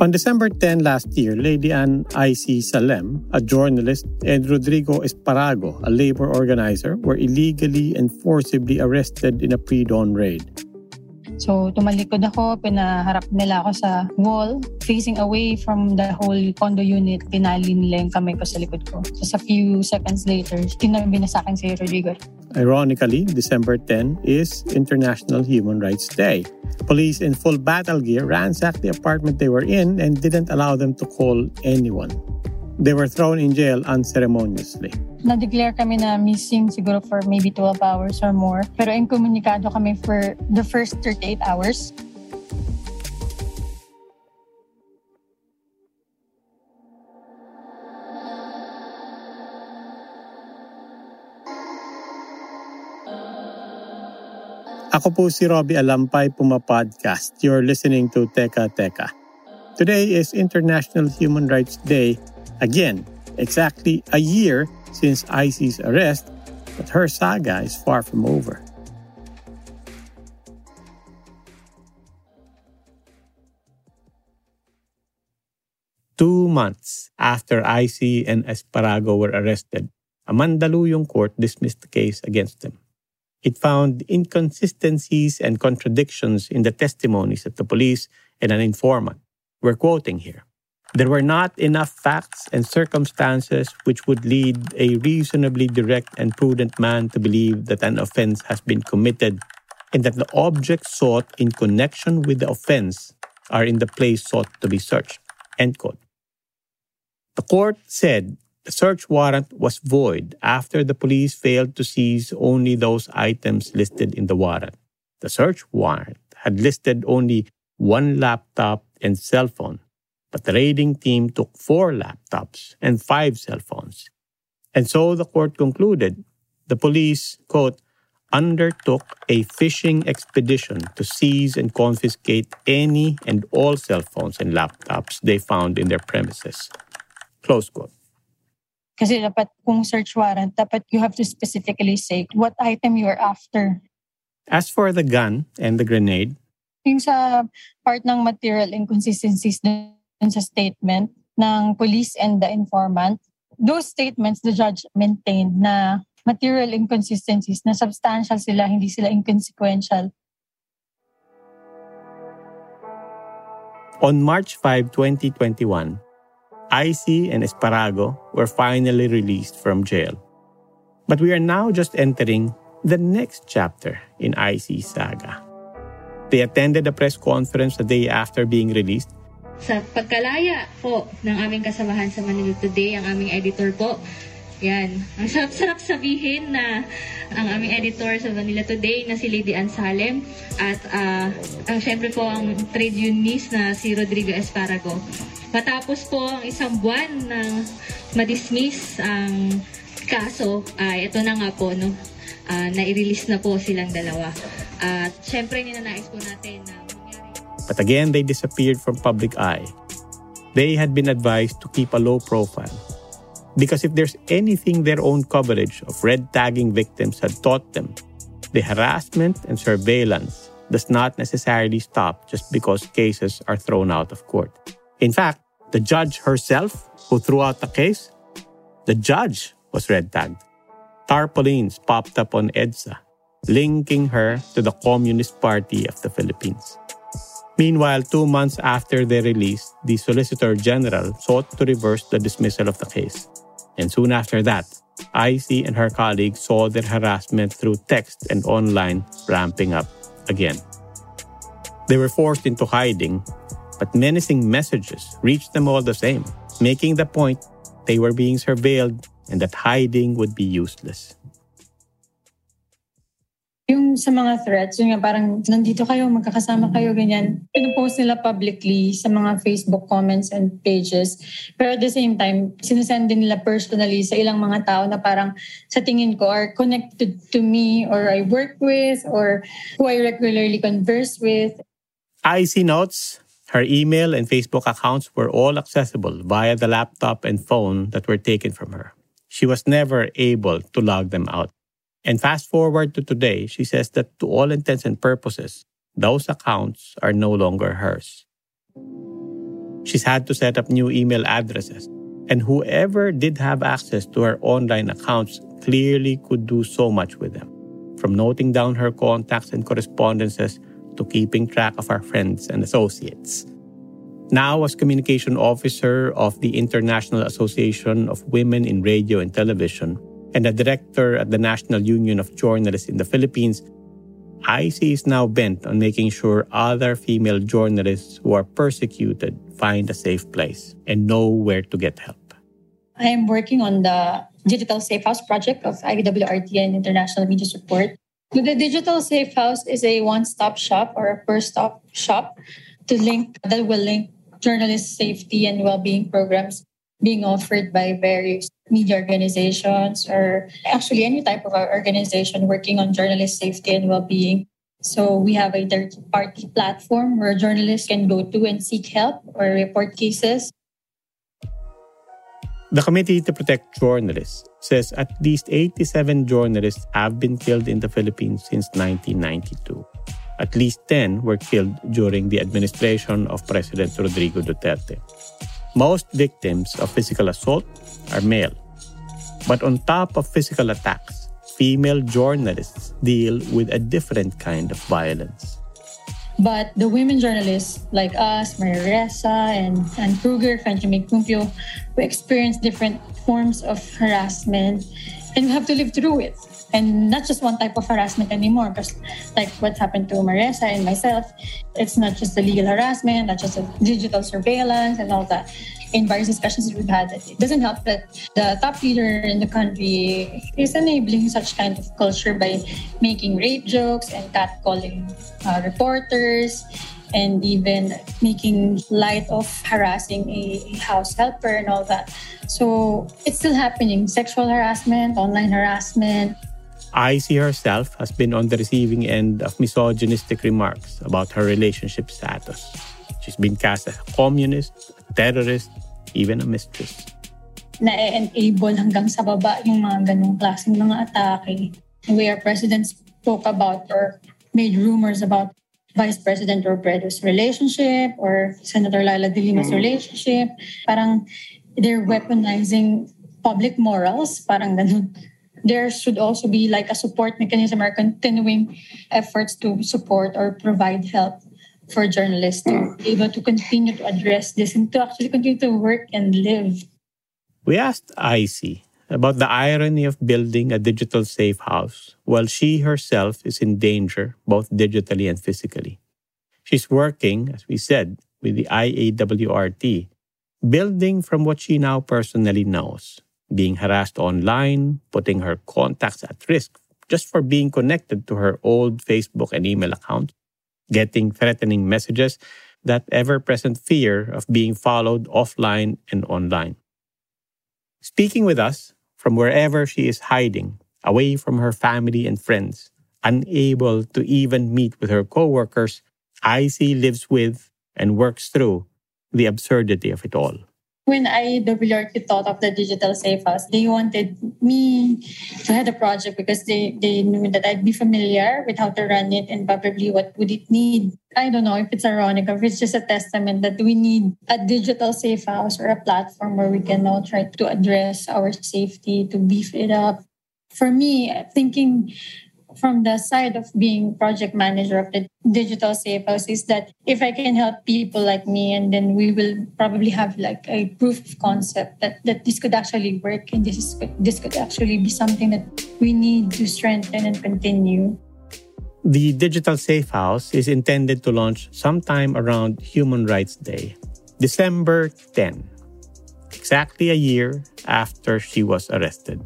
On December 10 last year, Lady Ann I.C. Salem, a journalist, and Rodrigo Esparago, a labor organizer, were illegally and forcibly arrested in a pre-dawn raid. So, tumalikod ako, pinaharap nila ako sa wall, facing away from the whole condo unit. Tinali nila yung kamay ko sa likod ko. So, a few seconds later, tinabi na sa akin si Rodrigo. Ironically, December 10 is International Human Rights Day. Police in full battle gear ransacked the apartment they were in and didn't allow them to call anyone. They were thrown in jail unceremoniously. Na-declare kami na missing siguro for maybe 12 hours or more. Pero inkomunikado kami for the first 38 hours. Ako po si Robbie Alampay, Puma Podcast. You're listening to Teka Teka. Today is International Human Rights Day. Again, exactly a year since IC's arrest, but her saga is far from over. Two months after IC and Esparago were arrested, a Mandaluyong court dismissed the case against them. It found inconsistencies and contradictions in the testimonies of the police and an informant. We're quoting here. There were not enough facts and circumstances which would lead a reasonably direct and prudent man to believe that an offense has been committed and that the objects sought in connection with the offense are in the place sought to be searched. End quote. The court said the search warrant was void after the police failed to seize only those items listed in the warrant. The search warrant had listed only one laptop and cell phone, but the raiding team took four laptops and five cell phones. And so the court concluded the police, quote, undertook a fishing expedition to seize and confiscate any and all cell phones and laptops they found in their premises. Close quote. Kasi dapat kung search warrant, dapat you have to specifically say what item you are after. As for the gun and the grenade, Yung sa part ng material inconsistencies sa statement ng police and the informant, those statements, the judge maintained na material inconsistencies, na substantial sila, hindi sila inconsequential. On March 5, 2021, IC and Esparago were finally released from jail. But we are now just entering the next chapter in IC's saga. They attended a press conference the day after being released. Sa pagkalaya po ng aming kasamahan sa Manila Today, ang aming editor po, yan. Ang sarap-sarap sabihin na ang aming editor sa Manila Today na si Lady Ann Salem at uh, ang syempre po ang trade unionist na si Rodrigo Esparago. Matapos po ang isang buwan ng madismiss ang kaso, ay uh, ito na nga po, no, uh, na-release na po silang dalawa. At uh, syempre ninanais po natin na But again, they disappeared from public eye. They had been advised to keep a low profile. Because if there's anything their own coverage of red tagging victims had taught them, the harassment and surveillance does not necessarily stop just because cases are thrown out of court. In fact, the judge herself who threw out the case, the judge was red tagged. Tarpaulins popped up on EDSA, linking her to the Communist Party of the Philippines. Meanwhile, two months after their release, the Solicitor General sought to reverse the dismissal of the case. And soon after that, IC and her colleagues saw their harassment through text and online ramping up again. They were forced into hiding, but menacing messages reached them all the same, making the point they were being surveilled and that hiding would be useless. Yung sa mga threats, yung parang nandito kayo, magkakasama kayo, ganyan. Pinupost nila publicly sa mga Facebook comments and pages. Pero at the same time, sinasend din nila personally sa ilang mga tao na parang sa tingin ko are connected to me or I work with or who I regularly converse with. IC notes her email and Facebook accounts were all accessible via the laptop and phone that were taken from her. She was never able to log them out. And fast forward to today, she says that to all intents and purposes, those accounts are no longer hers. She's had to set up new email addresses, and whoever did have access to her online accounts clearly could do so much with them, from noting down her contacts and correspondences to keeping track of her friends and associates. Now, as communication officer of the International Association of Women in Radio and Television, and a director at the National Union of Journalists in the Philippines, IC is now bent on making sure other female journalists who are persecuted find a safe place and know where to get help. I am working on the Digital Safe House project of IAWRT and International Media Support. The Digital Safe House is a one-stop shop or a first-stop shop to link that will link journalist safety and well-being programs being offered by various media organizations or actually any type of organization working on journalist safety and well-being. So we have a third-party platform where journalists can go to and seek help or report cases. The Committee to Protect Journalists says at least 87 journalists have been killed in the Philippines since 1992. At least 10 were killed during the administration of President Rodrigo Duterte. Most victims of physical assault are male. But on top of physical attacks, female journalists deal with a different kind of violence. But the women journalists like us, Maria Ressa and, Kruger, Frenchie Mae Cumpio, we experience different forms of harassment and we have to live through it and not just one type of harassment anymore because like what happened to Maria Ressa and myself. It's not just the legal harassment not just the digital surveillance and all that. In various discussions we've had it doesn't help that the top leader in the country is enabling such kind of culture by making rape jokes and catcalling uh, reporters and even making light of harassing a house helper and all that. So it's still happening. Sexual harassment, online harassment, IC herself has been on the receiving end of misogynistic remarks about her relationship status. She's been cast as a communist, a terrorist, even a mistress. Na-enable hanggang sa baba yung mga ganong klaseng mga atake. Where president spoke about or made rumors about Vice President Robredo's relationship or Senator Leila de Lima's mm. relationship. Parang they're weaponizing public morals, parang ganun there should also be like a support mechanism or continuing efforts to support or provide help for journalists to be able to continue to address this and to actually continue to work and live. We asked Icy about the irony of building a digital safe house while she herself is in danger both digitally and physically. She's working, as we said, with the IAWRT, building from what she now personally knows being harassed online, putting her contacts at risk just for being connected to her old Facebook and email account, getting threatening messages, that ever present fear of being followed offline and online. Speaking with us from wherever she is hiding, away from her family and friends, unable to even meet with her coworkers, IC lives with and works through the absurdity of it all when IAWRT thought of the digital safe house, they wanted me to head a project because they, they knew that I'd be familiar with how to run it and probably what would it need. I don't know if it's ironic or if it's just a testament that we need a digital safe house or a platform where we can now try to address our safety, to beef it up. For me, thinking from the side of being project manager of the digital safe house is that if I can help people like me, and then we will probably have like a proof of concept that, that this could actually work and this is this could actually be something that we need to strengthen and continue. The Digital Safe House is intended to launch sometime around Human Rights Day, December 10, exactly a year after she was arrested.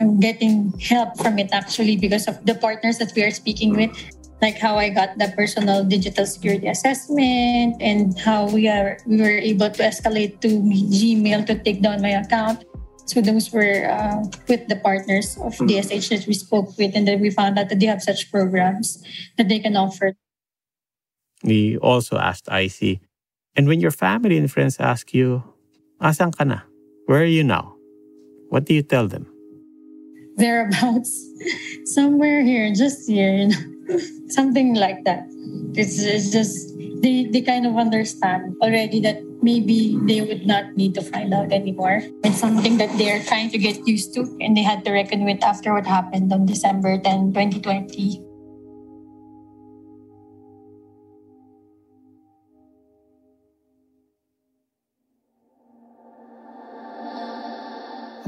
I'm getting help from it actually because of the partners that we are speaking with, like how I got the personal digital security assessment and how we are we were able to escalate to Gmail to take down my account. So those were uh, with the partners of DSH that we spoke with, and then we found out that they have such programs that they can offer. We also asked IC, and when your family and friends ask you, "Asan ka na? Where are you now?" What do you tell them? Thereabouts, somewhere here, just here, you know, something like that. It's, it's just they they kind of understand already that maybe they would not need to find out anymore. It's something that they're trying to get used to, and they had to reckon with after what happened on December 10, 2020.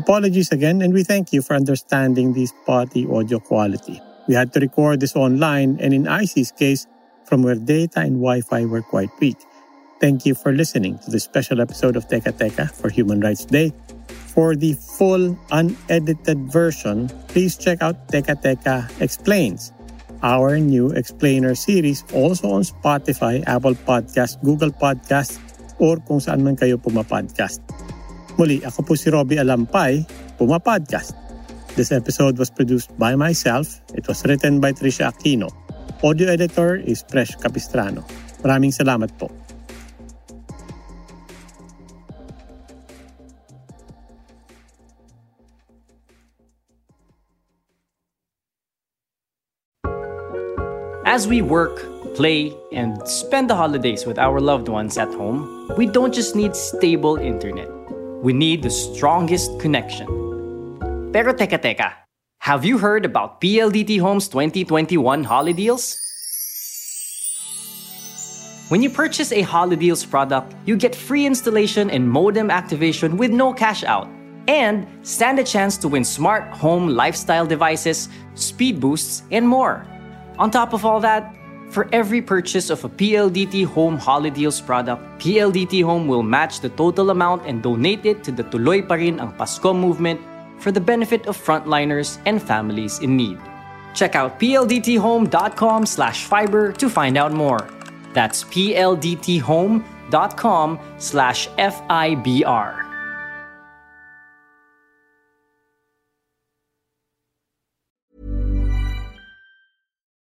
Apologies again, and we thank you for understanding the spotty audio quality. We had to record this online and in IC's case, from where data and Wi Fi were quite weak. Thank you for listening to this special episode of Teka Teka for Human Rights Day. For the full unedited version, please check out Teka Teka Explains, our new explainer series also on Spotify, Apple Podcasts, Google Podcasts, or kung saan man kayo pumapodcast. Muli, ako po si Robbie Alampay, Puma Podcast. This episode was produced by myself. It was written by Trisha Aquino. Audio editor is Presh Capistrano. Maraming salamat po. As we work, play, and spend the holidays with our loved ones at home, we don't just need stable internet we need the strongest connection. Pero teka teka, have you heard about PLDT Home's 2021 Holiday Deals? When you purchase a Holiday Deals product, you get free installation and modem activation with no cash out, and stand a chance to win smart home lifestyle devices, speed boosts, and more. On top of all that, for every purchase of a PLDT Home Holideals product, PLDT Home will match the total amount and donate it to the Tuloy Pa Rin Ang Pasko movement for the benefit of frontliners and families in need. Check out pldthome.com slash fiber to find out more. That's pldthome.com slash F-I-B-R.